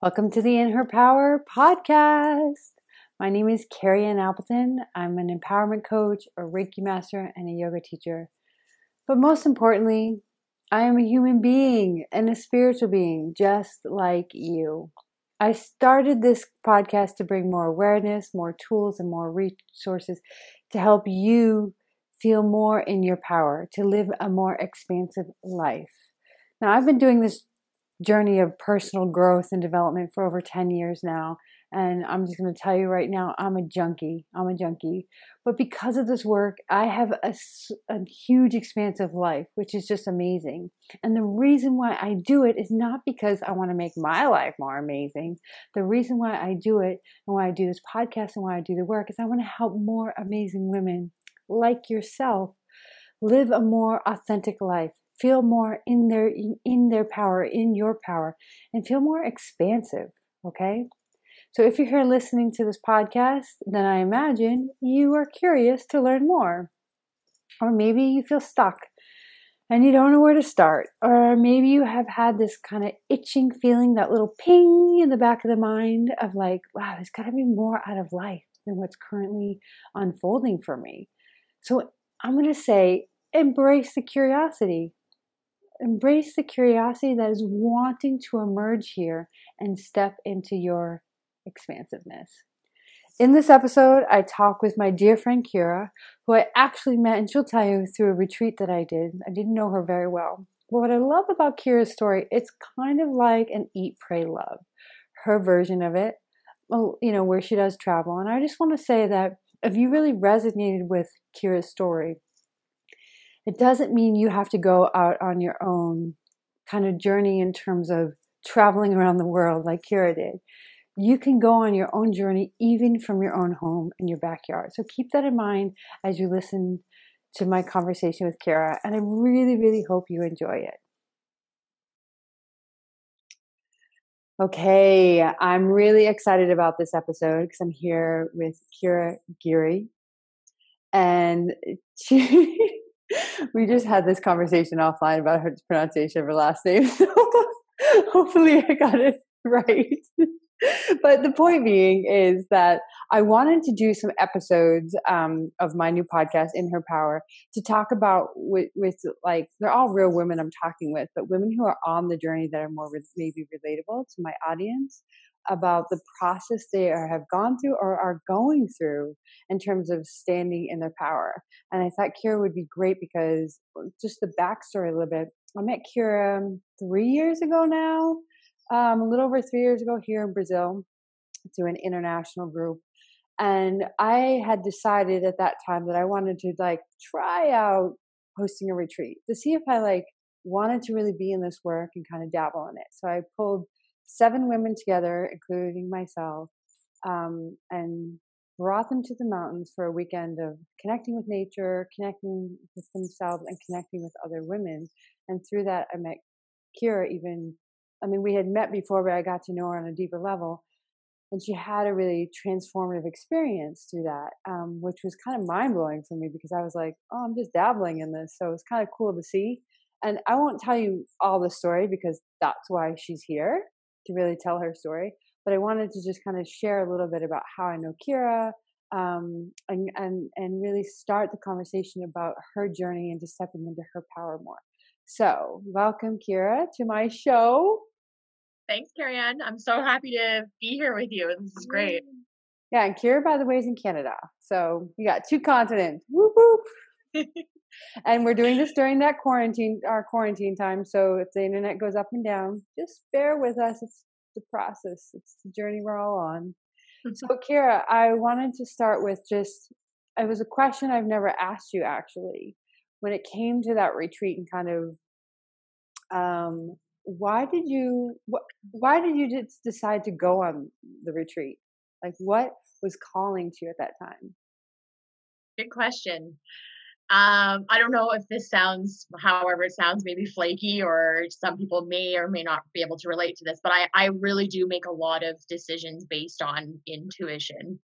Welcome to the In Her Power podcast. My name is Carrie Ann Appleton. I'm an empowerment coach, a Reiki master, and a yoga teacher. But most importantly, I am a human being and a spiritual being just like you. I started this podcast to bring more awareness, more tools, and more resources to help you feel more in your power, to live a more expansive life. Now, I've been doing this journey of personal growth and development for over 10 years now. And I'm just going to tell you right now, I'm a junkie. I'm a junkie. But because of this work, I have a, a huge of life, which is just amazing. And the reason why I do it is not because I want to make my life more amazing. The reason why I do it and why I do this podcast and why I do the work is I want to help more amazing women like yourself live a more authentic life feel more in their in their power in your power and feel more expansive okay? So if you're here listening to this podcast then i imagine you are curious to learn more. Or maybe you feel stuck and you don't know where to start. Or maybe you have had this kind of itching feeling that little ping in the back of the mind of like wow there's got to be more out of life than what's currently unfolding for me. So i'm going to say embrace the curiosity Embrace the curiosity that is wanting to emerge here and step into your expansiveness. In this episode, I talk with my dear friend Kira, who I actually met, and she'll tell you through a retreat that I did. I didn't know her very well. But what I love about Kira's story, it's kind of like an eat, pray, love. Her version of it, you know, where she does travel. And I just want to say that if you really resonated with Kira's story, it doesn't mean you have to go out on your own kind of journey in terms of traveling around the world like Kira did. You can go on your own journey even from your own home in your backyard. So keep that in mind as you listen to my conversation with Kira, and I really, really hope you enjoy it. Okay, I'm really excited about this episode because I'm here with Kira Geary. And she we just had this conversation offline about her pronunciation of her last name. So hopefully I got it right. but the point being is that I wanted to do some episodes um, of my new podcast, In Her Power, to talk about with, with, like they're all real women I'm talking with, but women who are on the journey that are more re- maybe relatable to my audience about the process they are, have gone through or are going through in terms of standing in their power. And I thought Kira would be great because just the backstory a little bit. I met Kira three years ago now, um, a little over three years ago here in Brazil through an international group. And I had decided at that time that I wanted to like try out hosting a retreat to see if I like wanted to really be in this work and kind of dabble in it. So I pulled seven women together, including myself, um, and brought them to the mountains for a weekend of connecting with nature, connecting with themselves, and connecting with other women. And through that, I met Kira. Even, I mean, we had met before, but I got to know her on a deeper level. And she had a really transformative experience through that, um, which was kind of mind blowing for me because I was like, oh, I'm just dabbling in this. So it's kind of cool to see. And I won't tell you all the story because that's why she's here to really tell her story. But I wanted to just kind of share a little bit about how I know Kira um, and, and, and really start the conversation about her journey into stepping into her power more. So, welcome, Kira, to my show. Thanks, Carrie Ann. I'm so happy to be here with you. This is great. Yeah, and Kira, by the way, is in Canada. So we got two continents. Whoop whoop. and we're doing this during that quarantine, our quarantine time. So if the internet goes up and down, just bear with us. It's the process. It's the journey we're all on. so Kira, I wanted to start with just it was a question I've never asked you actually. When it came to that retreat and kind of um why did you what, why did you just decide to go on the retreat? Like what was calling to you at that time? Good question. Um, I don't know if this sounds, however it sounds, maybe flaky, or some people may or may not be able to relate to this, but I, I really do make a lot of decisions based on intuition.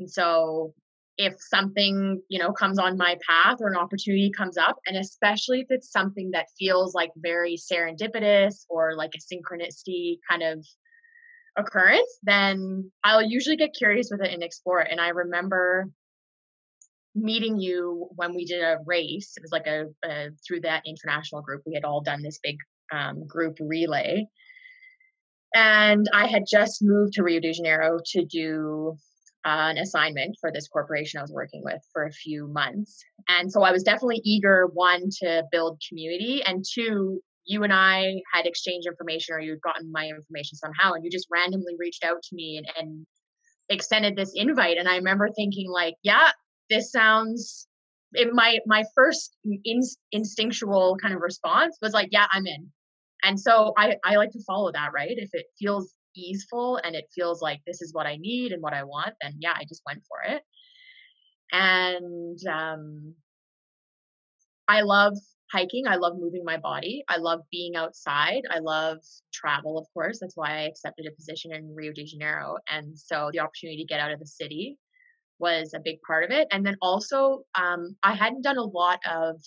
And so if something, you know, comes on my path or an opportunity comes up, and especially if it's something that feels like very serendipitous or like a synchronicity kind of occurrence, then I'll usually get curious with it and explore it. And I remember meeting you when we did a race. It was like a, a through that international group. We had all done this big um, group relay, and I had just moved to Rio de Janeiro to do an assignment for this corporation I was working with for a few months. And so I was definitely eager, one, to build community, and two, you and I had exchanged information or you'd gotten my information somehow, and you just randomly reached out to me and, and extended this invite. And I remember thinking, like, yeah, this sounds. It, my my first in, instinctual kind of response was like, yeah, I'm in. And so I I like to follow that, right? If it feels easeful and it feels like this is what I need and what I want, then yeah, I just went for it. And um, I love hiking. I love moving my body. I love being outside. I love travel, of course. That's why I accepted a position in Rio de Janeiro. And so the opportunity to get out of the city was a big part of it. And then also, um, I hadn't done a lot of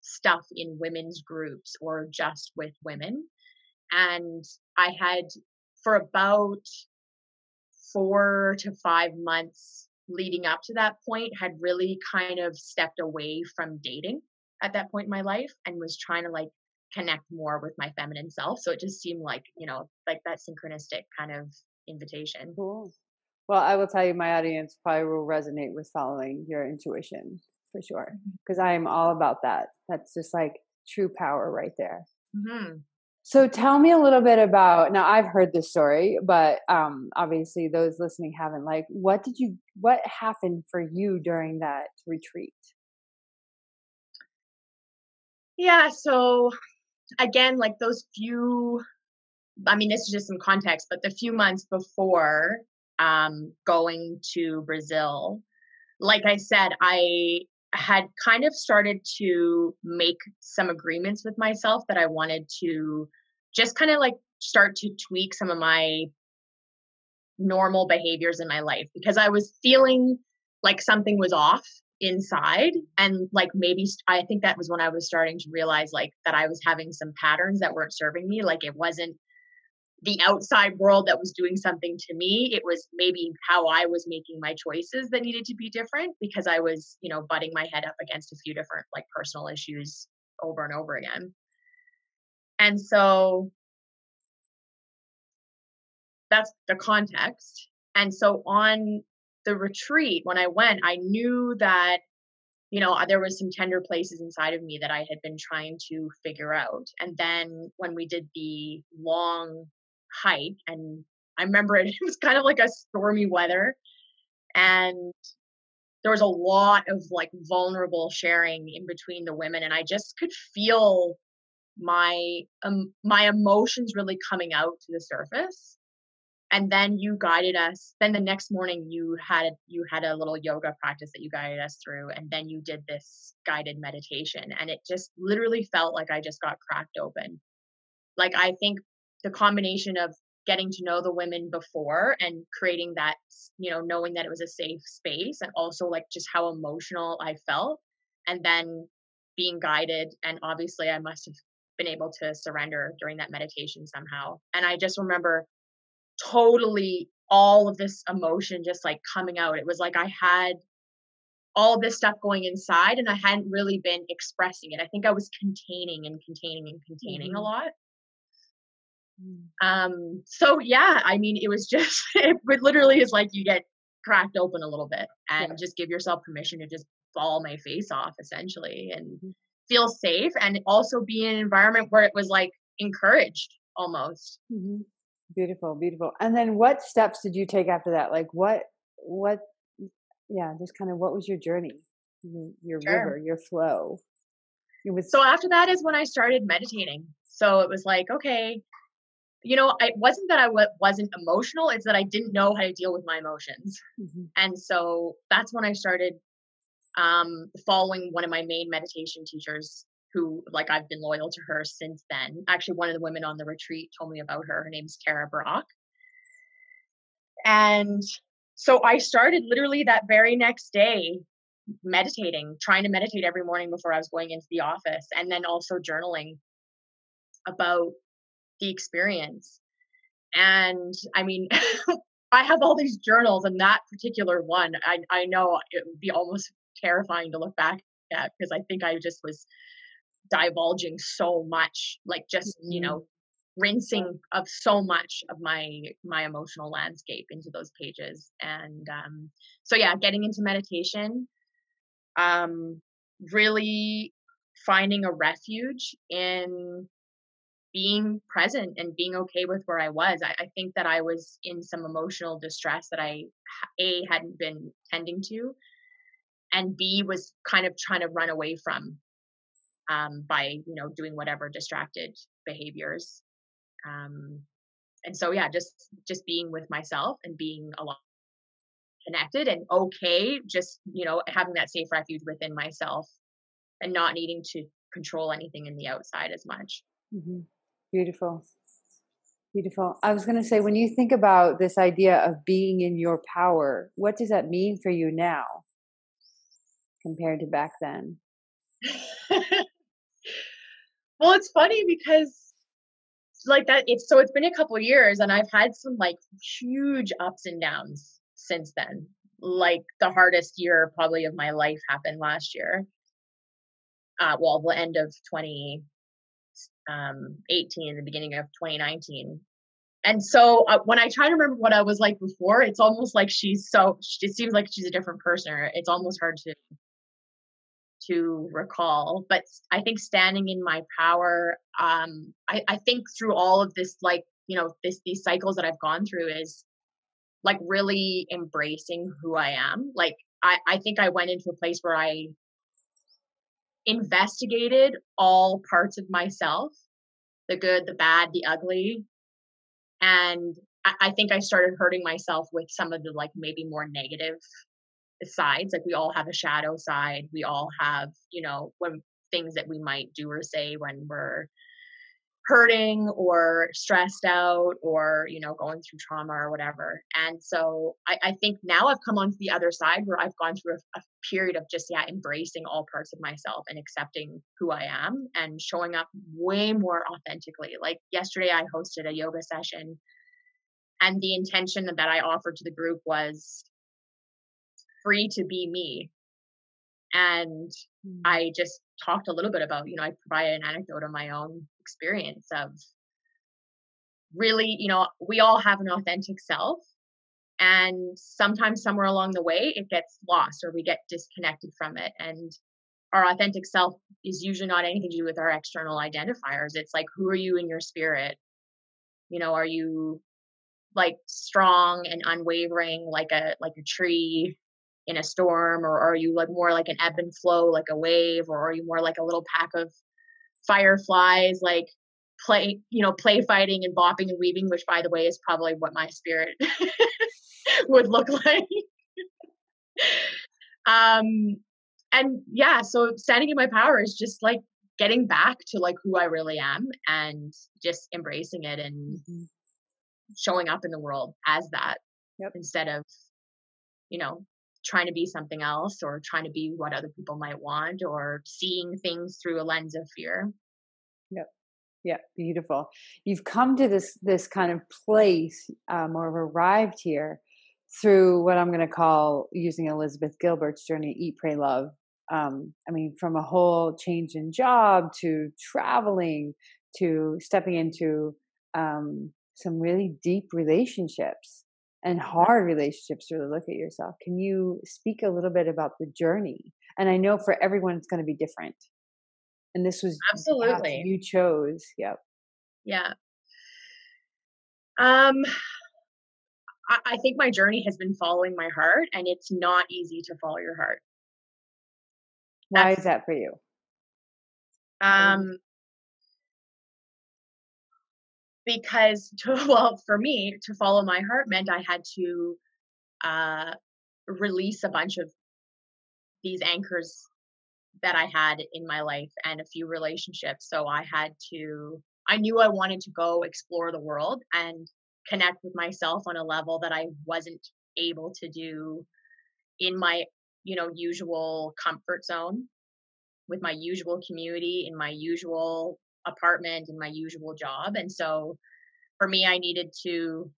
stuff in women's groups or just with women. And I had for about four to five months leading up to that point had really kind of stepped away from dating at that point in my life and was trying to like connect more with my feminine self so it just seemed like you know like that synchronistic kind of invitation cool well i will tell you my audience probably will resonate with following your intuition for sure because mm-hmm. i am all about that that's just like true power right there mm-hmm. So tell me a little bit about now I've heard this story, but um obviously those listening haven't like what did you what happened for you during that retreat? Yeah, so again like those few I mean this is just some context, but the few months before um going to Brazil, like I said, I had kind of started to make some agreements with myself that I wanted to just kind of like start to tweak some of my normal behaviors in my life because I was feeling like something was off inside and like maybe I think that was when I was starting to realize like that I was having some patterns that weren't serving me like it wasn't the outside world that was doing something to me it was maybe how I was making my choices that needed to be different because I was you know butting my head up against a few different like personal issues over and over again and so that's the context. And so on the retreat, when I went, I knew that, you know, there was some tender places inside of me that I had been trying to figure out. And then when we did the long hike, and I remember it, it was kind of like a stormy weather. And there was a lot of like vulnerable sharing in between the women. And I just could feel my um, my emotions really coming out to the surface and then you guided us then the next morning you had you had a little yoga practice that you guided us through and then you did this guided meditation and it just literally felt like i just got cracked open like i think the combination of getting to know the women before and creating that you know knowing that it was a safe space and also like just how emotional i felt and then being guided and obviously i must have been able to surrender during that meditation somehow. And I just remember totally all of this emotion just like coming out. It was like I had all this stuff going inside and I hadn't really been expressing it. I think I was containing and containing and containing mm-hmm. a lot. Mm. Um so yeah, I mean it was just it literally is like you get cracked open a little bit and yeah. just give yourself permission to just fall my face off essentially and mm-hmm feel safe and also be in an environment where it was like encouraged almost. Mm-hmm. Beautiful, beautiful. And then what steps did you take after that? Like what, what, yeah, just kind of what was your journey, your sure. river, your flow? It was so after that is when I started meditating. So it was like, okay, you know, it wasn't that I w- wasn't emotional, it's that I didn't know how to deal with my emotions. Mm-hmm. And so that's when I started um, following one of my main meditation teachers who like I've been loyal to her since then. Actually, one of the women on the retreat told me about her. Her name's Tara Brach. And so I started literally that very next day meditating, trying to meditate every morning before I was going into the office, and then also journaling about the experience. And I mean, I have all these journals, and that particular one, I, I know it would be almost terrifying to look back at because I think I just was divulging so much, like just, mm-hmm. you know, rinsing of so much of my my emotional landscape into those pages and um so yeah getting into meditation um really finding a refuge in being present and being okay with where I was. I, I, think that I was in some emotional distress that I a hadn't been tending to, and b was kind of trying to run away from um, by you know doing whatever distracted behaviors. Um, and so yeah, just just being with myself and being a lot connected and okay, just you know having that safe refuge within myself and not needing to control anything in the outside as much. Mm-hmm. Beautiful. Beautiful. I was going to say, when you think about this idea of being in your power, what does that mean for you now compared to back then? well, it's funny because like that it's so it's been a couple years and I've had some like huge ups and downs since then. Like the hardest year probably of my life happened last year. Uh well, the end of 20 um, 18, the beginning of 2019. And so uh, when I try to remember what I was like before, it's almost like she's so, it seems like she's a different person. It's almost hard to, to recall. But I think standing in my power, um, I, I think through all of this, like, you know, this, these cycles that I've gone through is like really embracing who I am. Like, I, I think I went into a place where I investigated all parts of myself the good, the bad, the ugly. And I, I think I started hurting myself with some of the like maybe more negative sides. Like we all have a shadow side. We all have, you know, when things that we might do or say when we're hurting or stressed out or you know going through trauma or whatever. And so I, I think now i've come onto the other side where i've gone through a, a, period of just yeah embracing all parts of myself and accepting who i am and showing up way more authentically. Like yesterday i hosted a yoga session and the intention that i offered to the group was free to be me. And mm. i just talked a little bit about you know i provided an anecdote of my own experience of really, you know, we all have an authentic self. And sometimes somewhere along the way, it gets lost or we get disconnected from it. And our authentic self is usually not anything to do with our external identifiers. It's like, who are you in your spirit? You know, are you like strong and unwavering like a like a tree in a storm or are you like more like an ebb and flow like a wave or are you more like a little pack of fireflies like play you know play fighting and bopping and weaving which by the way is probably what my spirit would look like um and yeah so standing in my power is just like getting back to like who i really am and just embracing it and mm-hmm. showing up in the world as that yep. instead of you know trying to be something else or trying to be what other people might want or seeing things through a lens of fear. Yep. Yeah, beautiful. You've come to this this kind of place, um, or arrived here through what I'm going to call using Elizabeth Gilbert's journey, Eat, Pray, Love. Um, I mean, from a whole change in job to traveling to stepping into um, some really deep relationships and hard relationships to really look at yourself. Can you speak a little bit about the journey? And I know for everyone it's going to be different. And this was absolutely you chose. Yep. Yeah. Um, I, I think my journey has been following my heart, and it's not easy to follow your heart. Why That's, is that for you? Um, because to well for me to follow my heart meant i had to uh release a bunch of these anchors that i had in my life and a few relationships. So i had to i knew i wanted to go explore the world and connect with myself on a level that i wasn't able to do in my you know usual comfort zone with my usual community in my usual apartment and my usual job. And so for me, I needed to.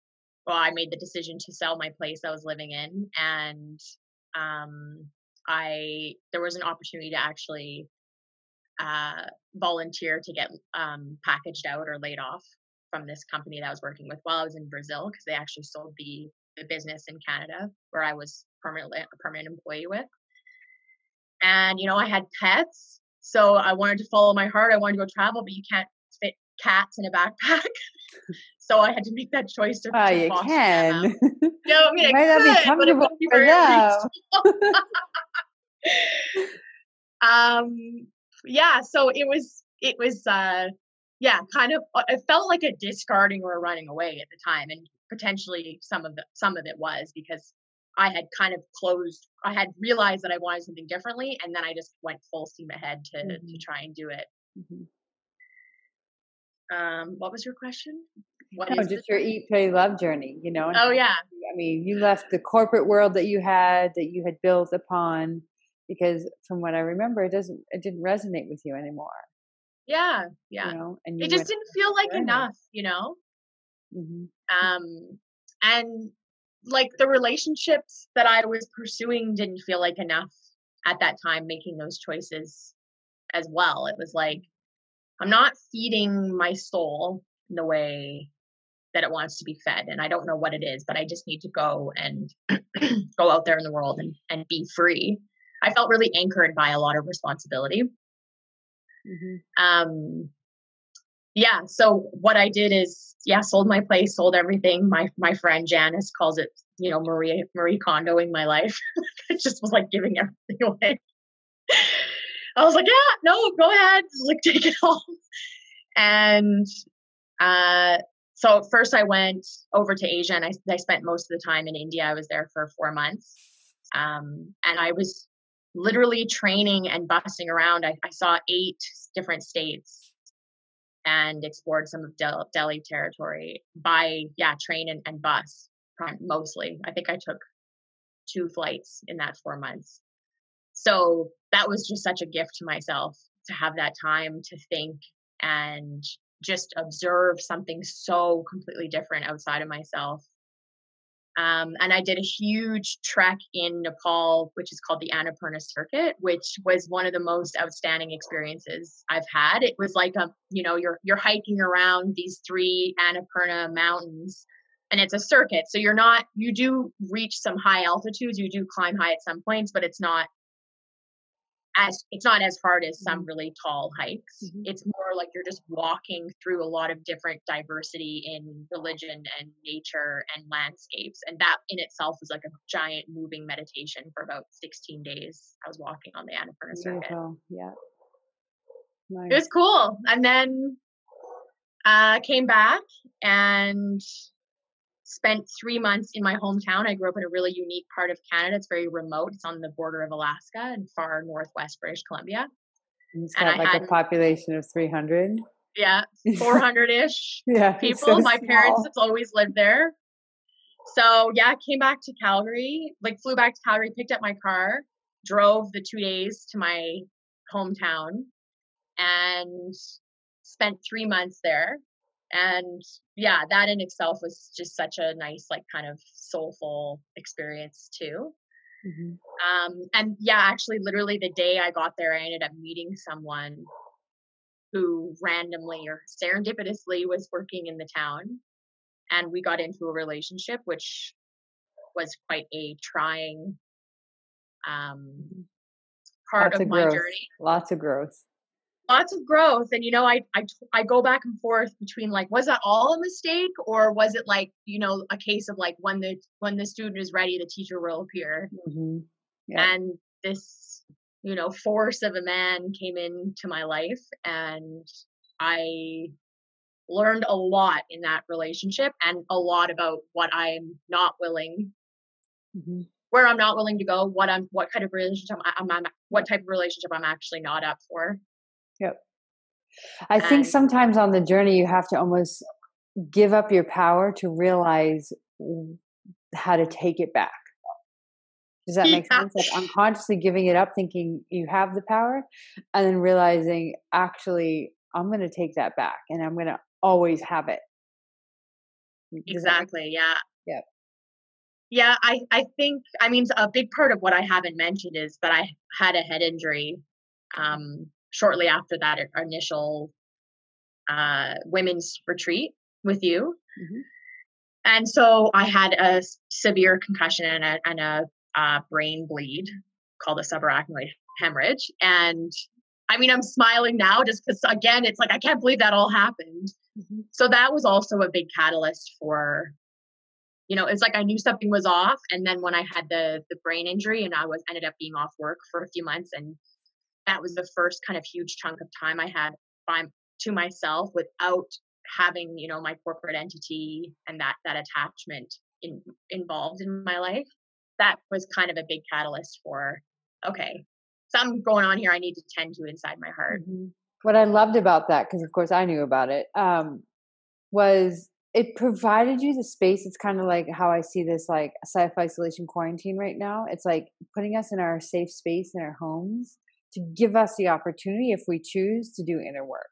Well, I made the decision to sell my place I was living in, and um, I there was an opportunity to actually uh, volunteer to get um, packaged out or laid off from this company that I was working with while I was in Brazil because they actually sold the the business in Canada where I was permanently a permanent employee with. And you know, I had pets, so I wanted to follow my heart. I wanted to go travel, but you can't fit cats in a backpack. so I had to make that choice to. Oh, to you can. No, I mean, I might not be but it comfortable for um yeah so it was it was uh yeah kind of uh, it felt like a discarding or a running away at the time and potentially some of the some of it was because i had kind of closed i had realized that i wanted something differently and then i just went full steam ahead to to Mhm. try and do it Mhm. um what was your question what No, is just your eat, pray, love journey, you know. oh yeah I mean, you left the corporate world that you had, that you had built upon, because from what I remember, it doesn't, it didn't resonate with you anymore. yeah yeah You know, and you it just didn't feel like enough you know Mhm. um and like the relationships that i was pursuing didn't feel like enough at that time making those choices as well. It was like i'm not feeding my soul in the way that it wants to be fed and i don't know what it is but i just need to go and go out there in the world and, and be free. I felt really anchored by a lot of responsibility. Mhm. um yeah so what i did is yeah sold my place sold everything. My my friend janice calls it you know marie marie Kondoing my life. It just was like giving everything away. I was like yeah no go ahead like take it all. And uh so first i went over to asia and I, I spent most of the time in india. I was there for four months. Um and i was literally training and busing around. I, I saw eight different states and explored some of Del- Delhi territory by yeah train and, and bus mostly. I think I took two flights in that four months. So that was just such a gift to myself to have that time to think and just observe something so completely different outside of myself. Um, and I did a huge trek in Nepal, which is called the Annapurna Circuit, which was one of the most outstanding experiences I've had. It was like a, you know, you're you're hiking around these three Annapurna mountains, and it's a circuit. So you're not, you do reach some high altitudes, you do climb high at some points, but it's not as it's not as hard as some really tall hikes. Mhm. It's more like you're just walking through a lot of different diversity in religion and nature and landscapes. And that in itself was like a giant moving meditation for about 16 days. I was walking on the Annapurna circuit. Beautiful. Yeah. It was cool. And then uh came back and spent three months in my hometown. I grew up in a really unique part of Canada. It's very remote. It's on the border of Alaska and far northwest British Columbia. And It's and got I like a population of 300. Yeah, 400 ish yeah. people. so My parents have always lived there. So yeah, came back to Calgary, like flew back to Calgary, picked up my car, drove the two days to my hometown and spent three months there. And yeah, that in itself was just such a nice, like kind of soulful experience too. Mhm. Um, and yeah, actually, literally the day I got there, I ended up meeting someone who randomly or serendipitously was working in the town. And we got into a relationship, which was quite a trying um, part Lots of of my growth. journey. Lots of growth. Lots of growth. And, you know, I, I, I go back and forth between like, was that all a mistake? Or was it like, you know, a case of like when the, when the student is ready, the teacher will appear. hmm Yeah. and this you know force of a man came into my life and i learned a lot in that relationship and a lot about what i'm not willing hmm where i'm not willing to go what i'm what kind of relationship i'm, I'm what type of relationship i'm actually not up for I think sometimes on the journey, you have to almost give up your power to realize how to take it back. Does that make Yeah. sense? Like unconsciously giving it up, thinking you have the power, and then realizing actually, I'm going to take that back and I'm going to always have it. exactly. Yeah. Yeah. Yeah, I, I think I mean a big part of what I haven't mentioned is that I had a head injury um, shortly after that initial uh, women's retreat with you. Mm-hmm. And so I had a severe concussion and a, and a uh, brain bleed called a subarachnoid hemorrhage. And I mean, I'm smiling now just because, again, it's like I can't believe that all happened. Mm-hmm. So that was also a big catalyst for, you know, it's like I knew something was off. And then when I had the the brain injury and I was ended up being off work for a few months, and that was the first kind of huge chunk of time I had by to myself without having you know my corporate entity and that that attachment in, involved in my life. That was kind of a big catalyst for okay something going on here i need to tend to inside my heart. Mm-hmm. what i loved about that because of course i knew about it um, was it provided you the space it's kind of like how i see this like self isolation quarantine right now. It's like putting us in our safe space in our homes to give us the opportunity if we choose to do inner work.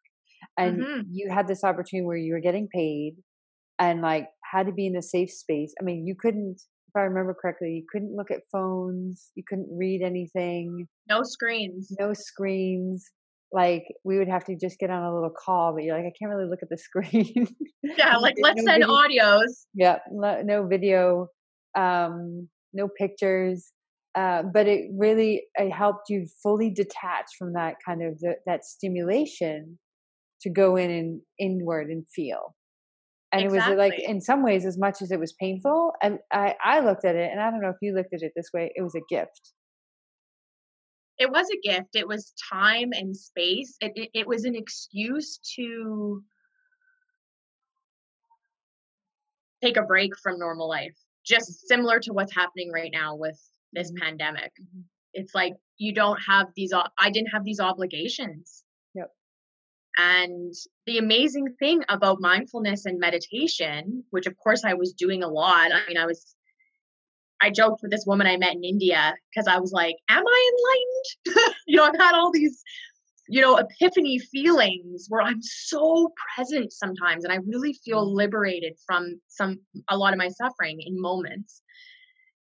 And mm-hmm. you had this opportunity where you were getting paid and like had to be in a safe space. I mean you couldn't if i remember correctly you couldn't look at phones you couldn't read anything. No screens. No screens. Like we would have to just get on a little call but you're like i can't really look at the screen. Yeah like let's no send video. audios. Yeah no video um no pictures uh, but it really it helped you fully detach from that kind of the, that stimulation to go in and inward and feel. And exactly. it was like in some ways as much as it was painful and I, I looked at it and i don't know if you looked at it this way it was a gift. It was a gift. It was time and space. It, it, it was an excuse to take a break from normal life just similar to what's happening right now with this mm-hmm. pandemic mm-hmm. it's like you don't have these i didn't have these obligations Yep. and the amazing thing about mindfulness and meditation, which of course I was doing a lot, I mean, I was, I joked with this woman I met in India because I was like, Am I enlightened? you know, I've had all these, you know, epiphany feelings where I'm so present sometimes and I really feel mm. liberated from some, a lot of my suffering in moments.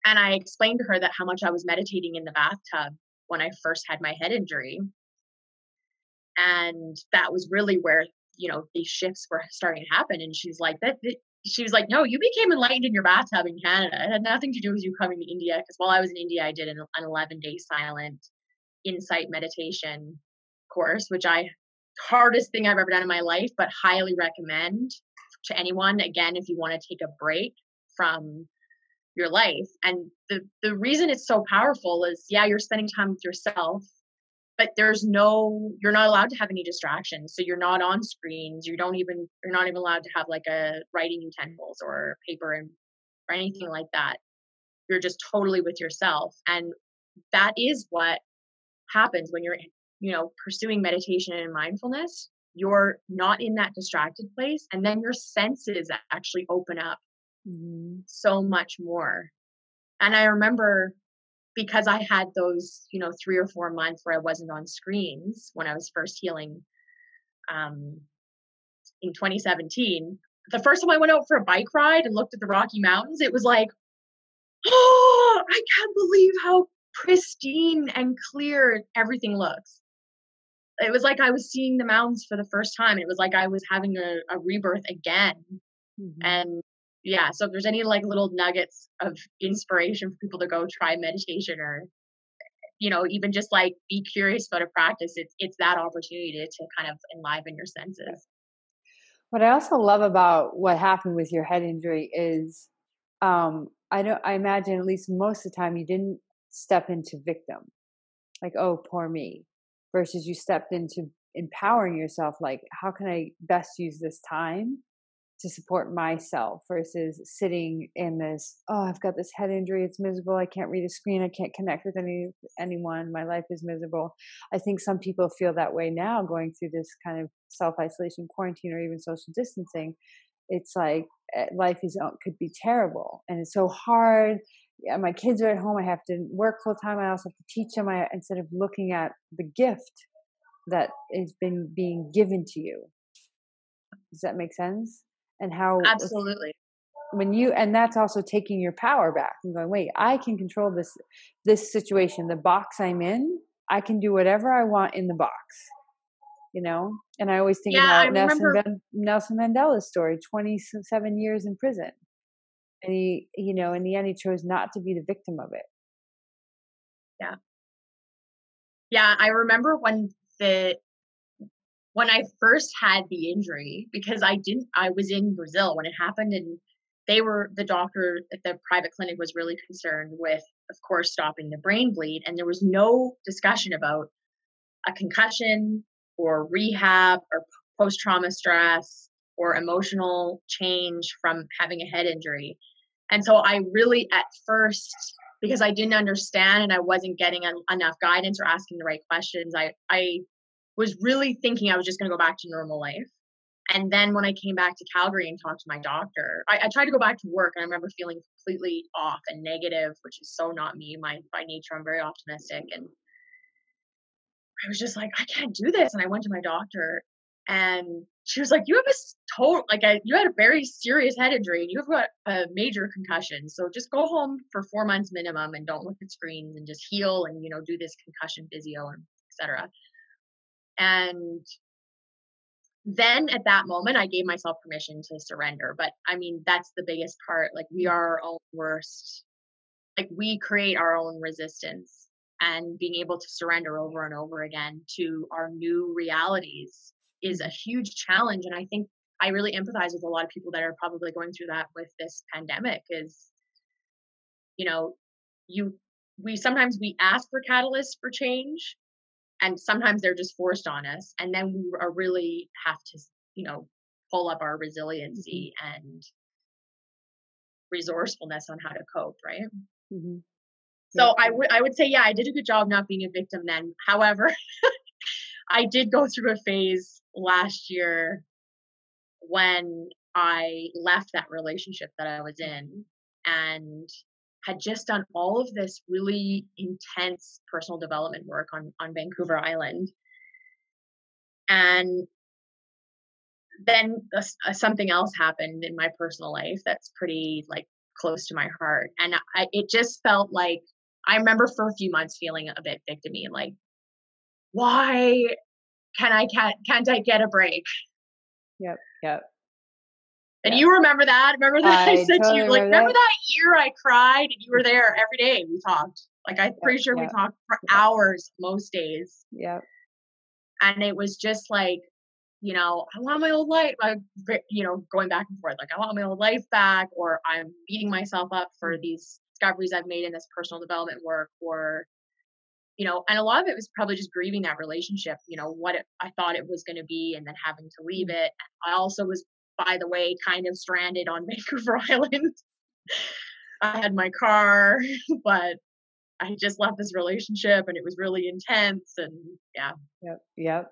And I explained to her that how much I was meditating in the bathtub when I first had my head injury. And that was really where you know these shifts were starting to happen. And she's like that, that she was like no you became enlightened in your bathtub in canada. It had nothing to do with you coming to india because while i was in india i did an, an 11 day silent insight meditation course which i hardest thing i've ever done in my life but highly recommend to anyone. Again if you want to take a break from your life and the the reason it's so powerful is yeah you're spending time with yourself but there's no you're not allowed to have any distractions so you're not on screens you don't even you're not even allowed to have like a writing utensils or paper and or anything like that. You're just totally with yourself and that is what happens when you're you know pursuing meditation and mindfulness. You're not in that distracted place and then your senses actually open up mm-hmm. so much more and i remember because I had those, you know, three or four months where I wasn't on screens when I was first healing um, in 2017, the first time I went out for a bike ride and looked at the Rocky Mountains, it was like, oh, I can't believe how pristine and clear everything looks. It was like I was seeing the mountains for the first time. It was like I was having a, a rebirth again. Mm-hmm. And yeah so if there's any like little nuggets of inspiration for people to go try meditation or you know even just like be curious about a practice it's it's that opportunity to, kind of enliven your senses. What i also love about what happened with your head injury is um i don't i imagine at least most of the time you didn't step into victim like oh poor me versus you stepped into empowering yourself like how can i best use this time to support myself versus sitting in this oh i've got this head injury it's miserable i can't read a screen i can't connect with any anyone my life is miserable. I think some people feel that way now going through this kind of self isolation quarantine or even social distancing. It's like eh, life is uh, could be terrible and it's so hard. Yeah, my kids are at home i have to work full time i also have to teach them I, instead of looking at the gift that is been being given to you. Does that make sense and how absolutely. when you and that's also taking your power back and going wait i can control this this situation the box i'm in i can do whatever i want in the box. You know? And i always think Yeah, about nelson, ben, nelson mandela's story 27 years in prison and he you know in the end he chose not to be the victim of it. Yeah. Yeah, I remember when the when I first had the injury because I didn't I was in Brazil when it happened and they were the doctor at the private clinic was really concerned with of course stopping the brain bleed and there was no discussion about a concussion or rehab or post trauma stress or emotional change from having a head injury. And so I really at first because I didn't understand and I wasn't getting en- enough guidance or asking the right questions. I I was really thinking I was just going to go back to normal life. And then when I came back to Calgary and talked to my doctor, I, I tried to go back to work, and I remember feeling completely off and negative, which is so not me. My by nature, I'm very optimistic, and I was just like, I can't do this. And I went to my doctor, and she was like, "You have a total like I, you had a very serious head injury, and you've got a major concussion. So just go home for four months minimum, and don't look at screens, and just heal, and you know do this concussion physio and etc." And then at that moment, I gave myself permission to surrender. But I mean, that's the biggest part. Like we mm. are our own worst. Like we create our own resistance, and being able to surrender over and over again to our new realities is a huge challenge. And I think I really empathize with a lot of people that are probably going through that with this pandemic. Is you know, you we sometimes we ask for catalysts for change, and sometimes they're just forced on us and then we are really have to you know pull up our resiliency and resourcefulness on how to cope right? Mm-hmm. so I would I would say yeah I did a good job not being a victim then. However I did go through a phase last year when I left that relationship that I was in and had just done all of this really intense personal development work on on Vancouver Island. And then something else happened in my personal life that's pretty like close to my heart. And I it just felt like I remember for a few months feeling a bit victimy like why can I can't can't I get a break? Yep yep and Yeah. you remember that? Remember that I, I said to you, like, remember that. that year I cried and you were there every day. We talked. Like, I'm pretty sure we talked for hours most days. Yeah. And it was just like, you know, I want my old life. Like, you know, going back and forth. Like, I want my old life back, or I'm beating myself up for mm-hmm. these discoveries I've made in this personal development work, or you know, and a lot of it was probably just grieving that relationship. You know, what it, I thought it was going to be, and then having to leave mm-hmm. it. I also was, by the way, kind of stranded on Vancouver Island. I had my car, but I just left this relationship, and it was really intense. And yeah, yep yep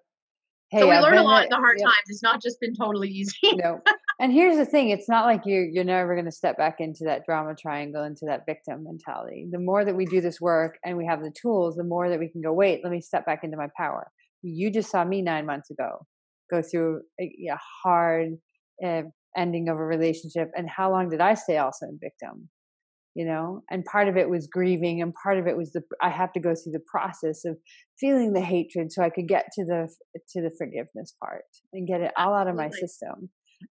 so we I've learned a lot in the hard yep. times. It's not just been totally easy. no. And here's the thing: it's not like you're you're never going to step back into that drama triangle, into that victim mentality. The more that we do this work and we have the tools, the more that we can go. Wait, let me step back into my power. You just saw me nine months ago go through a, a hard uh, ending of a relationship, and how long did I stay also in victim? You know, and part of it was grieving, and part of it was the I have to go through the process of feeling the hatred so I could get to the to the forgiveness part and get it all out of my system.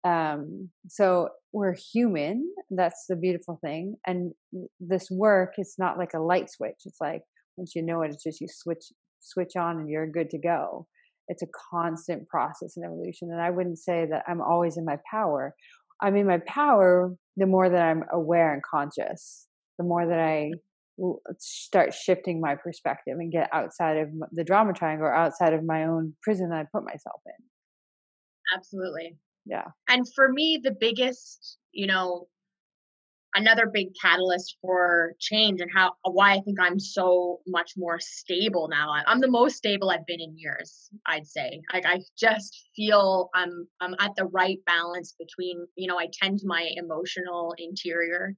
Um so we're human that's the beautiful thing and this work it's not like a light switch it's like once you know it it's just you switch switch on and you're good to go it's a constant process and evolution and i wouldn't say that i'm always in my power. I'm in my power the more that i'm aware and conscious the more that I mm. start shifting my perspective and get outside of the drama triangle or outside of my own prison that i put myself in. Absolutely. yeah. And for me, the biggest, you know, another big catalyst for change and how why I think I'm so much more stable now. I'm the most stable I've been in years, I'd say. Like I just feel I'm I'm at the right balance between, you know, I tend to my emotional interior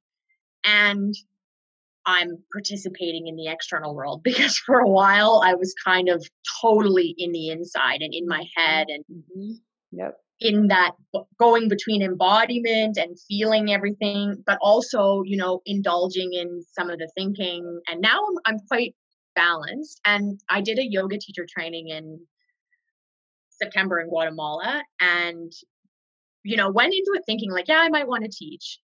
and I'm participating in the external world because for a while I was kind of totally in the inside and in my head and hmm Yep. In that going between embodiment and feeling everything, but also, you know, indulging in some of the thinking. And now I'm, I'm quite balanced. And I did a yoga teacher training in September in Guatemala and, you know, went into it thinking like, yeah, I might want to teach.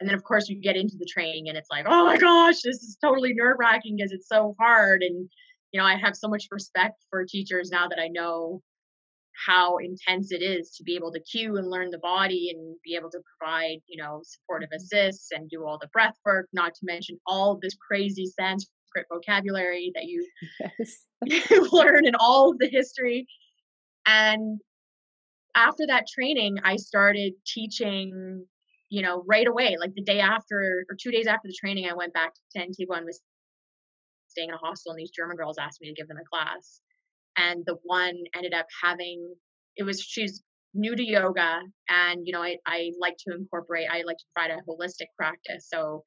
And then, of course, you get into the training and it's like, oh my gosh, this is totally nerve wracking because it's so hard. And, you know, I have so much respect for teachers now that I know how intense it is to be able to cue and learn the body and be able to provide, you know, supportive mm-hmm. assists and do all the breath work, not to mention all this crazy Sanskrit vocabulary that you yes. learn and all of the history. And after that training, I started teaching, you know, right away. Like the day after or two days after the training, I went back to Antigua and was staying in a hostel, and these German girls asked me to give them a class and the one ended up having it was she's new to yoga and you know I, I like to incorporate i like to provide a holistic practice so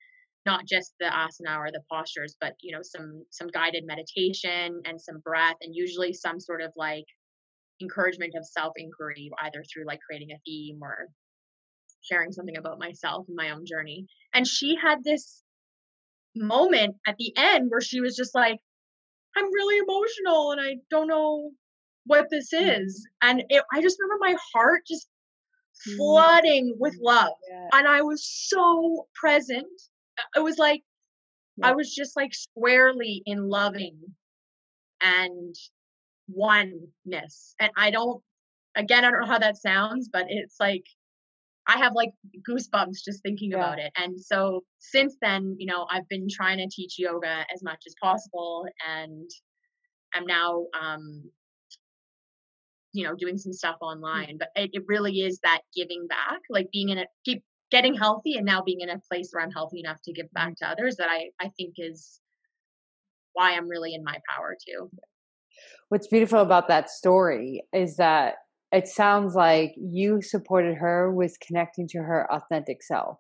not just the asana or the postures but you know some some guided meditation and some breath and usually some sort of like encouragement of self inquiry either through like creating a theme or sharing something about myself and my own journey. And she had this moment at the end where she was just like I'm really emotional and I don't know what this mm-hmm. is. And it, I just remember my heart just mm-hmm. flooding with love. Yeah. And I was so present. It was like, yeah. I was just like squarely in loving and oneness. And I don't, again, I don't know how that sounds, but it's like, I have like goosebumps just thinking yeah. about it. And so since then, you know, I've been trying to teach yoga as much as possible and I'm now um you know doing some stuff mm. online, but it, it really is that giving back, like being in a keep getting healthy and now being in a place where I'm healthy enough to give back mm. to others that I I think is why I'm really in my power too. What's beautiful about that story is that it sounds like you supported her with connecting to her authentic self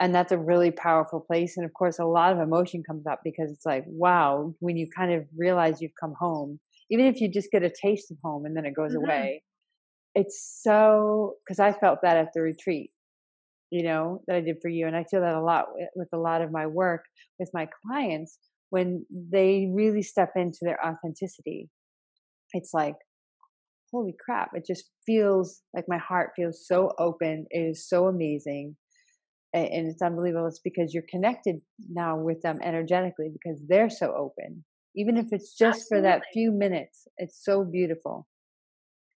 and that's a really powerful place and of course a lot of emotion comes up because it's like wow when you kind of realize you've come home even if you just get a taste of home and then it goes mm-hmm. away it's so because i felt that at the retreat you know that i did for you and i feel that a lot with, with a lot of my work with my clients when they really step into their authenticity it's like holy crap, it just feels like my heart feels so open. It is so amazing. And it's unbelievable. It's because you're connected now with them energetically because they're so open. Even if it's just Absolutely. for that few minutes, it's so beautiful.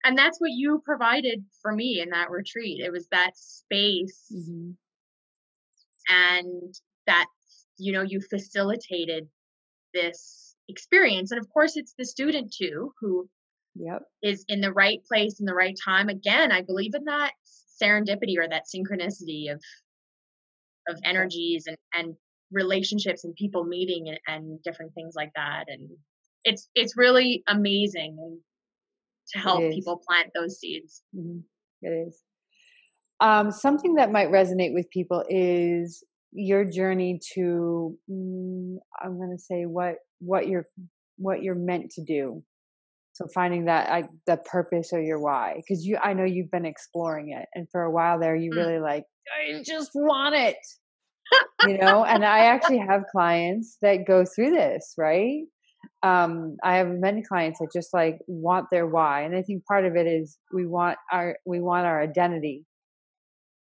And that's what you provided for me in that retreat. It was that space mm-hmm. and that, you know, you facilitated this experience. And of course, it's the student too who yep. is in the right place in the right time. Again, I believe in that serendipity or that synchronicity of of energies and and relationships and people meeting and, and different things like that. And it's it's really amazing to help people plant those seeds. Mm-hmm. It is. Um, something that might resonate with people is your journey to mm, i'm going to say what what you're what you're meant to do so finding that I, the purpose or your why because you i know you've been exploring it and for a while there you mm. really like i just want it you know and i actually have clients that go through this right um i have many clients that just like want their why and i think part of it is we want our we want our identity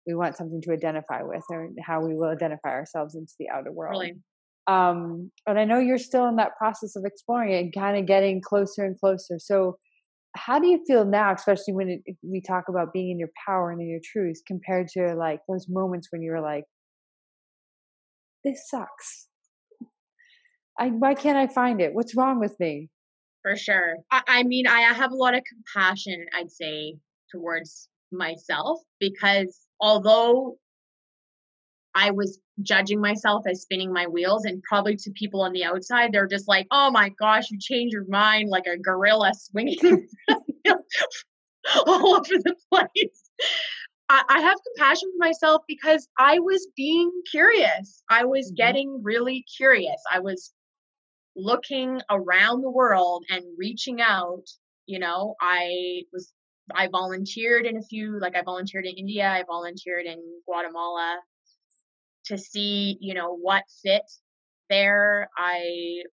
we want something to identify with or how we will identify ourselves into the outer world really? Um and i know you're still in that process of exploring it and kind of getting closer and closer. So how do you feel now especially when it, we talk about being in your power and in your truth compared to like those moments when you were like this sucks. I, why can't i find it? What's wrong with me? For sure. I, I mean i have a lot of compassion i'd say towards myself because although I was judging myself as spinning my wheels and probably to people on the outside they're just like oh my gosh you changed your mind like a gorilla swinging all over the place. I, I have compassion for myself because i was being curious. I was mm-hmm. getting really curious. I was looking around the world and reaching out you know i was I volunteered in a few, like I volunteered in India, I volunteered in Guatemala to see, you know, what fit there. I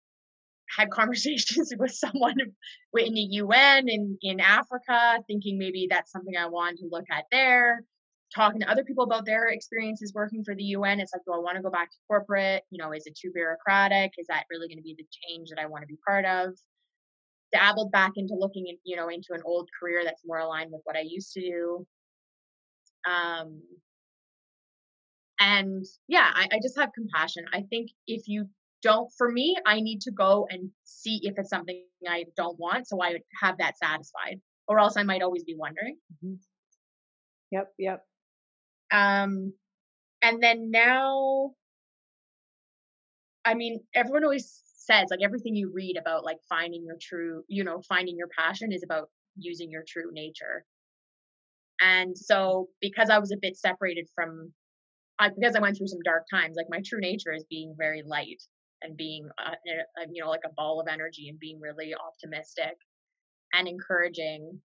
had conversations with someone in the UN in, in Africa, thinking maybe that's something I wanted to look at there. Talking to other people about their experiences working for the UN, it's like, do I want to go back to corporate? You know, is it too bureaucratic? Is that really going to be the change that I want to be part of? Dabbled back into looking, in, you know, into an old career that's more aligned with what I used to do. Um, and yeah, I, I just have compassion. I think if you don't for me i need to go and see if it's something i don't want so i would have that satisfied or else i might always be wondering mm-hmm. yep yep um and then now i mean everyone always says like everything you read about like finding your true you know finding your passion is about using your true nature and so because i was a bit separated from I, because I went through some dark times, like my true nature is being very light and being a, you know like a ball of energy and being really optimistic and encouraging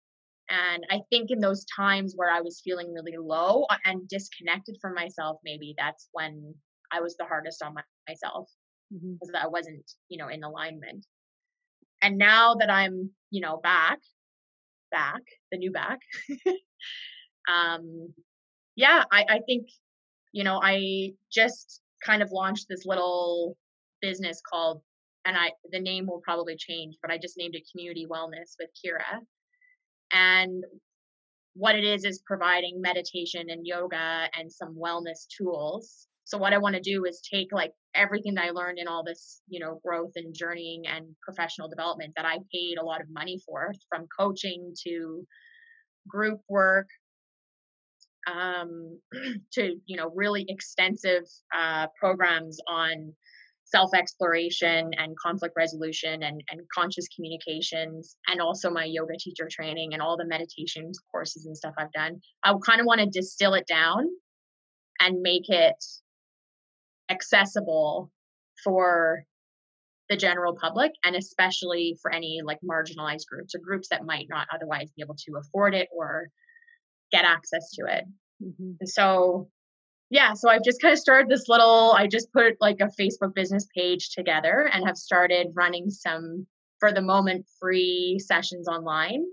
and i think in those times where i was feeling really low uh, and disconnected from myself maybe that's when i was the hardest on my, myself mm-hmm. because i wasn't you know in alignment and now that i'm you know back back the new back um yeah I, I think you know i just kind of launched this little business called and I the name will probably change, but I just named it Community Wellness with Kira. And what it is is providing meditation and yoga and some wellness tools. So what I want to do is take like everything that I learned in all this, you know, growth and journeying and professional development that I paid a lot of money for, from coaching to group work um, to you know really extensive uh, programs on self exploration and conflict resolution and, and conscious communications, and also my yoga teacher training and all the meditations courses and stuff I've done. I kind of want to distill it down and make it accessible for the general public and especially for any like marginalized groups or groups that might not otherwise be able to afford it or get access to it. Mm-hmm. So yeah, so I've just kind of started this little, I just put like a Facebook business page together and have started running some, for the moment, free sessions online.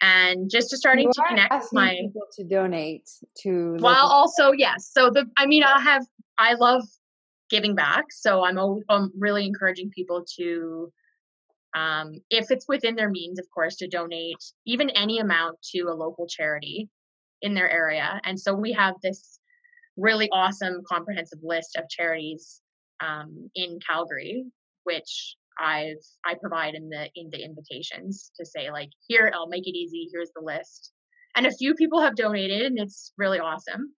And just to starting to connect my people to donate to while also yes. So the I mean I have I love giving back, so I'm, I'm really encouraging people to um, if it's within their means, of course, to donate even any amount to a local charity in their area. And so we have this really awesome comprehensive list of charities um, in Calgary, which I've I provide in the in the invitations to say like here I'll make it easy. Here's the list, and a few people have donated, and it's really awesome.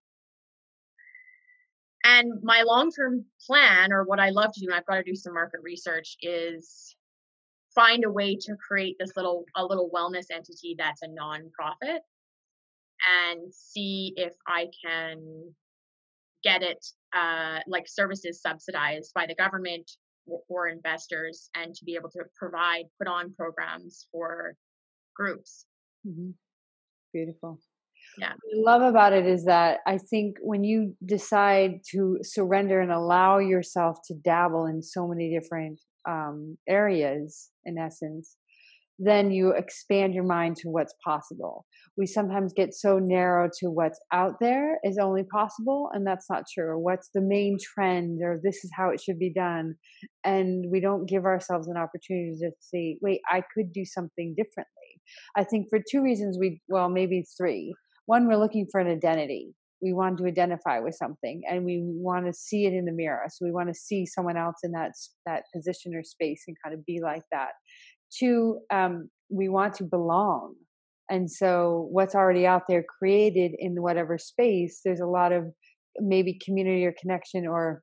And my long term plan, or what I love to do, and I've got to do some market research, is find a way to create this little a little wellness entity that's a nonprofit and see if I can get it uh, like services subsidized by the government or, or investors and to be able to provide put on programs for groups. Mm-hmm. beautiful. Yeah. What I love about it is that i think when you decide to surrender and allow yourself to dabble in so many different um, areas in essence then you expand your mind to what's possible. We sometimes get so narrow to what's out there is only possible, and that's not true. What's the main trend, or this is how it should be done. And we don't give ourselves an opportunity to say, wait, I could do something differently. I think for two reasons, we, well, maybe three. One, we're looking for an identity. We want to identify with something and we want to see it in the mirror. So we want to see someone else in that, that position or space and kind of be like that two um, we want to belong and so what's already out there created in whatever space there's a lot of maybe community or connection or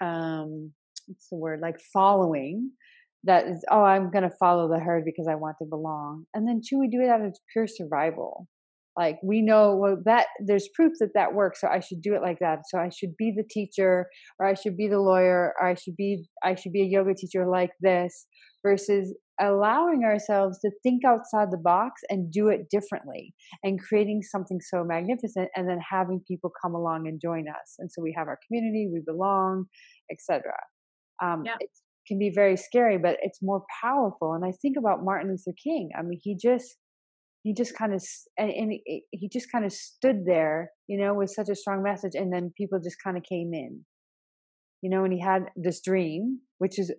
um what's the word like following that is oh i'm going to follow the herd because i want to belong and then two we do it out of pure survival like we know well that there's proof that that works so i should do it like that. So i should be the teacher or i should be the lawyer or i should be i should be a yoga teacher like this versus allowing ourselves to think outside the box and do it differently and creating something so magnificent and then having people come along and join us. And so we have our community we belong etc um, Yeah. it can be very scary but it's more powerful. And i think about martin luther king. I mean he just he just kind of and, and he he just kind of stood there you know with such a strong message and then people just kind of came in. You know and he had this dream which is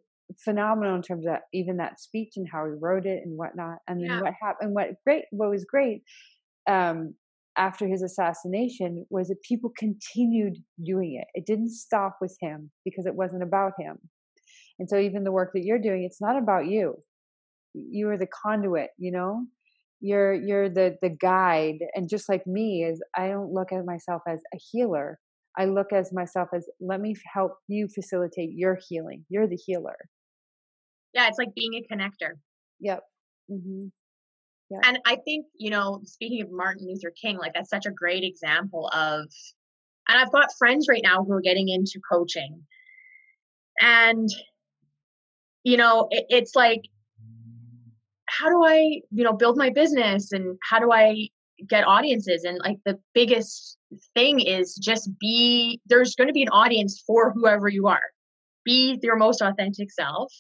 phenomenal in terms of even that speech and how he wrote it and whatnot and then Yeah. what happened what great what was great um after his assassination was that people continued doing it. It didn't stop with him because it wasn't about him. And so even the work that you're doing it's not about you. You are the conduit you know you're you're the the guide and just like me is i don't look at myself as a healer. I look as myself as let me help you facilitate your healing. You're the healer. Yeah, it's like being a connector. yep. Hmm And I think, you know, speaking of Martin Luther King, like that's such a great example of, and I've got friends right now who are getting into coaching. And, you know, it, it's like, how do I, you know, build my business and how do I get audiences? And like the biggest thing is just be, there's going to be an audience for whoever you are. Be your most authentic self.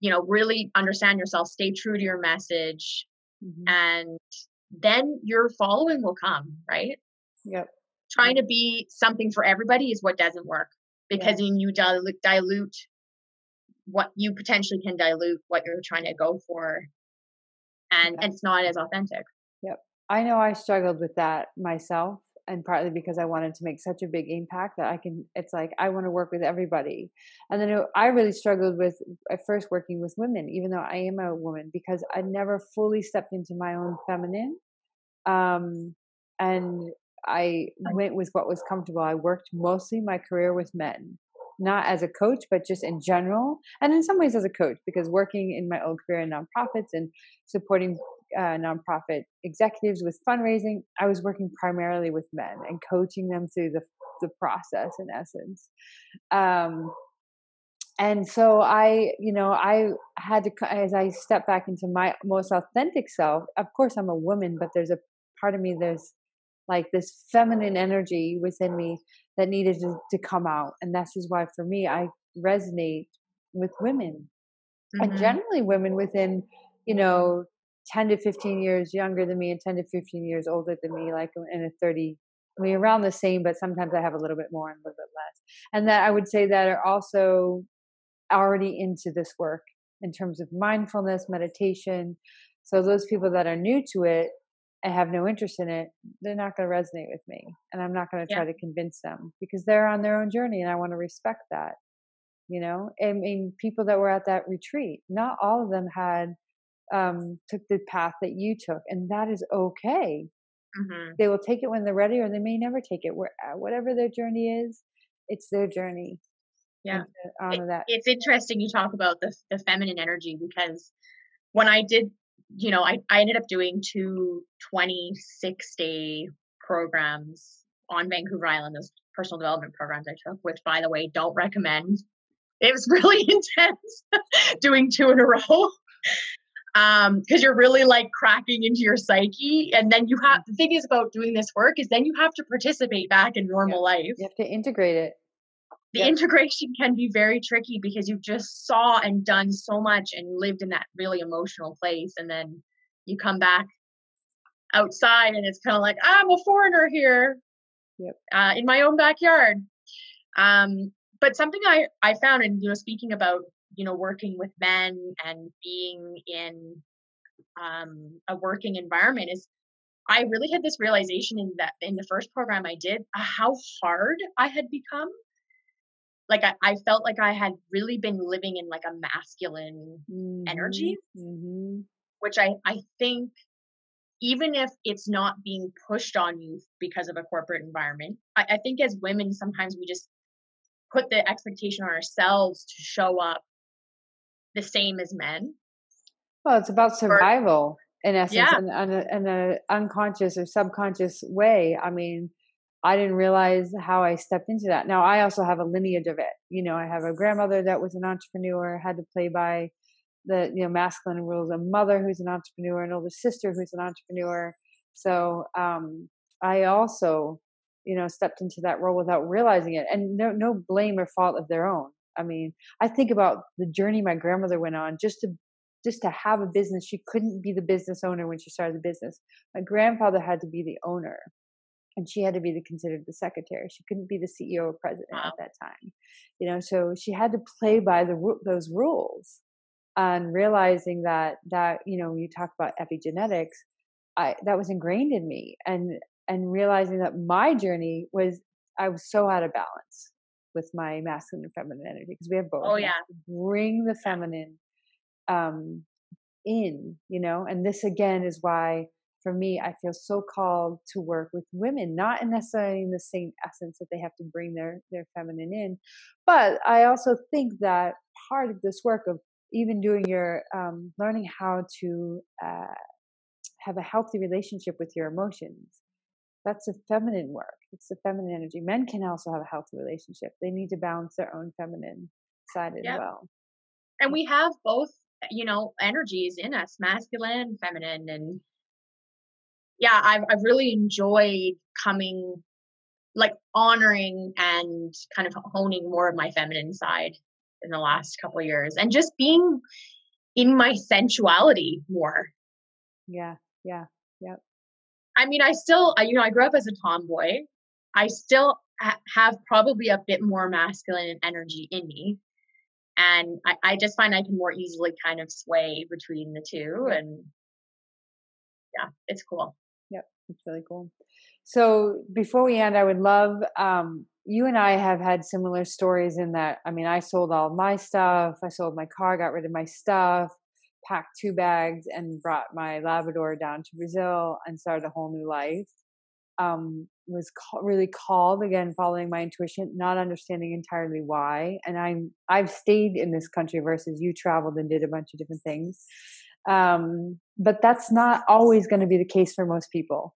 You know really understand yourself stay true to your message hmm and then your following will come right? Yep. Trying to be something for everybody is what doesn't work because then you dilute, dilute what you potentially can dilute what you're trying to go for and, Yeah. it's not as authentic. Yep. i know i struggled with that myself and partly because i wanted to make such a big impact that i can it's like i want to work with everybody. And then i really struggled with at first working with women even though i am a woman because i never fully stepped into my own feminine um and i went with what was comfortable. I worked mostly my career with men not as a coach but just in general and in some ways as a coach because working in my own career in nonprofits and supporting uh, nonprofit executives with fundraising, I was working primarily with men and coaching them through the the process in essence. Um, and so I, you know, I had to as I step back into my most authentic self. Of course, I'm a woman, but there's a part of me there's like this feminine energy within me that needed to, to come out, and this is why for me I resonate with women and Mhm. generally women within you know 10 to 15 years younger than me and 10 to 15 years older than me like in a 30 i mean around the same but sometimes i have a little bit more and a little bit less and that i would say that are also already into this work in terms of mindfulness meditation so those people that are new to it and have no interest in it they're not going to resonate with me and i'm not going to Yeah. try to convince them because they're on their own journey and i want to respect that you know i mean people that were at that retreat not all of them had um took the path that you took and that is okay Mhm. they will take it when they're ready or they may never take it where uh, whatever their journey is it's their journey Yeah. honor that it's interesting you talk about the, the feminine energy because when I did, you know, I, I ended up doing two 26 day programs on Vancouver Island, those personal development programs I took, which by the way, don't recommend. It was really intense doing two in a row. Um, because you're really like cracking into your psyche. And then you have the thing is about doing this work is then you have to participate back in normal life you have to integrate it the Yep. integration can be very tricky because you've just saw and done so much and lived in that really emotional place and then you come back outside and it's kind of like i'm a foreigner here Yep. uh, in my own backyard um, but something i i found and you know speaking about you know working with men and being in um, a working environment is i really had this realization in that in the first program i did uh, how hard i had become like I, I felt like I had really been living in like a masculine energy, hmm which I, I think even if it's not being pushed on you because of a corporate environment, I, I think as women sometimes we just put the expectation on ourselves to show up the same as men. well it's about survival in essence Yeah. in, in, a, in a unconscious or subconscious way i mean I didn't realize how I stepped into that. Now I also have a lineage of it. You know, I have a grandmother that was an entrepreneur, had to play by, the you know masculine rules a mother who's an entrepreneur an older sister who's an entrepreneur so um, i also you know stepped into that role without realizing it and no no blame or fault of their own i mean i think about the journey my grandmother went on just to just to have a business she couldn't be the business owner when she started the business my grandfather had to be the owner and she had to be the considered the secretary she couldn't be the ceo or president wow. at that time you know so she had to play by the those rules and realizing that that you know you talk about epigenetics i that was ingrained in me and and realizing that my journey was i was so out of balance with my masculine and feminine energy because we have both oh yeah bring the feminine um in you know and this again is why for me i feel so called to work with women not necessarily in the same essence that they have to bring their their feminine in but i also think that part of this work of even doing your um, learning how to uh, have a healthy relationship with your emotions that's a feminine work it's the feminine energy men can also have a healthy relationship they need to balance their own feminine side as yep. well and we have both you know energies in us masculine feminine and yeah i've, I've really enjoyed coming like honoring and kind of honing more of my feminine side in the last couple of years and just being in my sensuality more. Yeah, yeah, yeah. I mean, I still, I you know, I grew up as a tomboy. I still ha- have probably a bit more masculine energy in me. And I, I just find I can more easily kind of sway between the two. And yeah, it's cool. It's really cool. So before we end, I would love um, you and I have had similar stories in that. I mean, I sold all my stuff. I sold my car, got rid of my stuff, packed two bags, and brought my Labrador down to Brazil and started a whole new life. Um, was ca- really called again, following my intuition, not understanding entirely why. And I'm I've stayed in this country versus you traveled and did a bunch of different things. Um, but that's not always going to be the case for most people.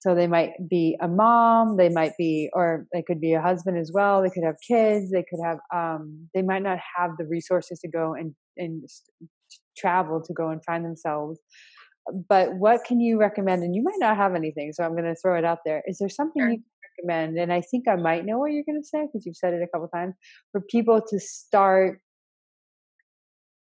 So they might be a mom, they might be, or they could be a husband as well. They could have kids. They could have, um, they might not have the resources to go and and travel to go and find themselves. But what can you recommend? And you might not have anything, so I'm going to throw it out there. Is there something sure. you can recommend? And I think I might know what you're going to say because you've said it a couple times for people to start.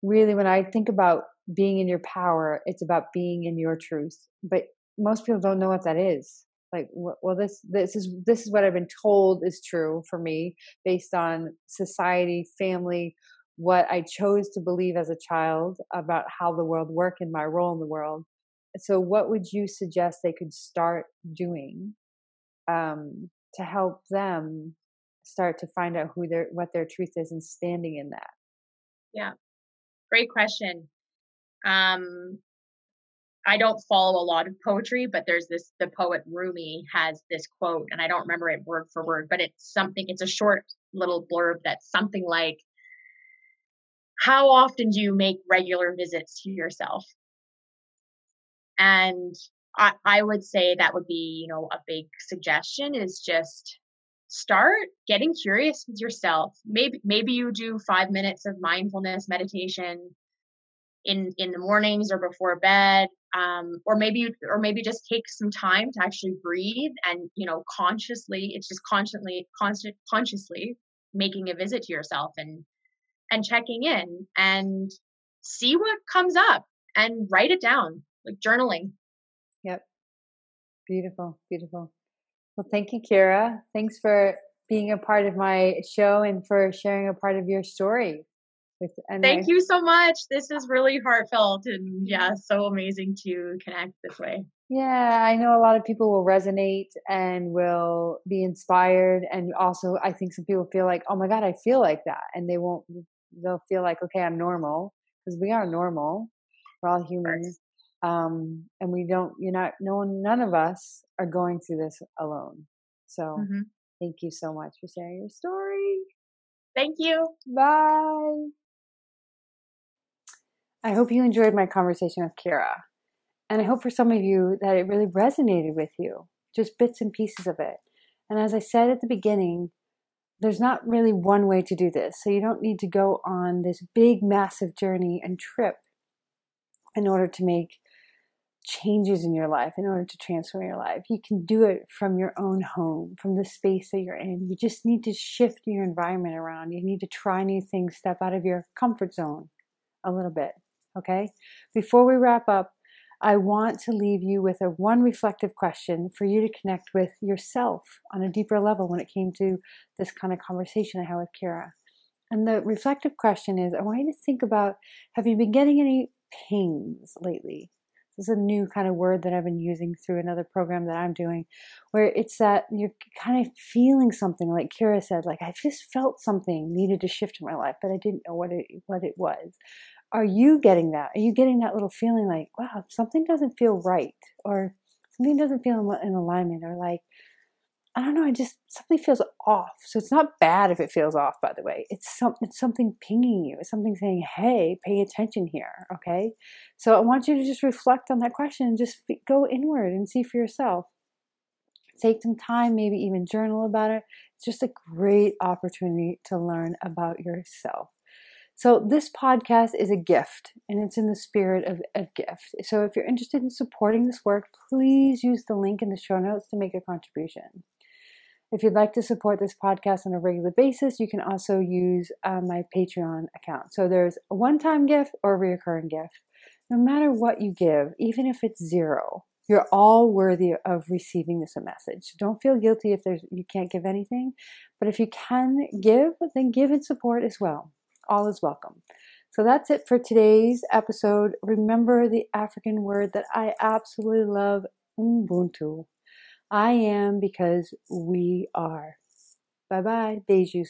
Really, when I think about being in your power, it's about being in your truth. But most people don't know what that is. Like well this this is this is what i've been told is true for me based on society family what i chose to believe as a child about how the world worked and my role in the world. So what would you suggest they could start doing um, to help them start to find out who their what their truth is and standing in that? Yeah. Great question um I don't follow a lot of poetry, but there's this the poet Rumi has this quote, and I don't remember it word for word, but it's something, it's a short little blurb that's something like, How often do you make regular visits to yourself? And I, I would say that would be, you know, a big suggestion is just start getting curious with yourself. Maybe maybe you do five minutes of mindfulness meditation in in the mornings or before bed um, or maybe or maybe just take some time to actually breathe and you know consciously it's just constantly constant consciously making a visit to yourself and and checking in and see what comes up and write it down like journaling. Yep. Beautiful beautiful. Well thank you kira. Thanks for being a part of my show and for sharing a part of your story with, Thank I, you so much. This is really heartfelt and yeah, so amazing to connect this way. Yeah, I know a lot of people will resonate and will be inspired. And also, I think some people feel like, oh my God, I feel like that. And they won't, they'll feel like, okay, I'm normal because we are normal. We're all humans. Um, and we don't, you're not, no one, none of us are going through this alone. So mm-hmm. thank you so much for sharing your story. Thank you. Bye. I hope you enjoyed my conversation with Kira. And I hope for some of you that it really resonated with you, just bits and pieces of it. And as I said at the beginning, there's not really one way to do this. So you don't need to go on this big, massive journey and trip in order to make changes in your life, in order to transform your life. You can do it from your own home, from the space that you're in. You just need to shift your environment around. You need to try new things, step out of your comfort zone a little bit. Okay? Before we wrap up, I want to leave you with a one reflective question for you to connect with yourself on a deeper level when it came to this kind of conversation I had with Kira. And the reflective question is I want you to think about have you been getting any pings lately? This is a new kind of word that I've been using through another program that I'm doing, where it's that you're kind of feeling something, like Kira said, like I just felt something needed to shift in my life, but I didn't know what it what it was are you getting that? Are you getting that little feeling like, wow, something doesn't feel right, or something doesn't feel in alignment, or like, I don't know, I just something feels off. So it's not bad if it feels off, by the way. It's it's something pinging you. It's something saying, "Hey, pay attention here." Okay, so I want you to just reflect on that question and just go inward and see for yourself. Take some time, maybe even journal about it. It's just a great opportunity to learn about yourself. So, this podcast is a gift and it's in the spirit of a gift. So, if you're interested in supporting this work, please use the link in the show notes to make a contribution. If you'd like to support this podcast on a regular basis, you can also use uh, my Patreon account. So, there's a one time gift or a recurring gift. No matter what you give, even if it's zero, you're all worthy of receiving this message. Don't feel guilty if there's you can't give anything, but if you can give, then give and support as well all is welcome. So that's it for today's episode. Remember the African word that I absolutely love, Ubuntu. I am because we are. Bye bye, Beijos.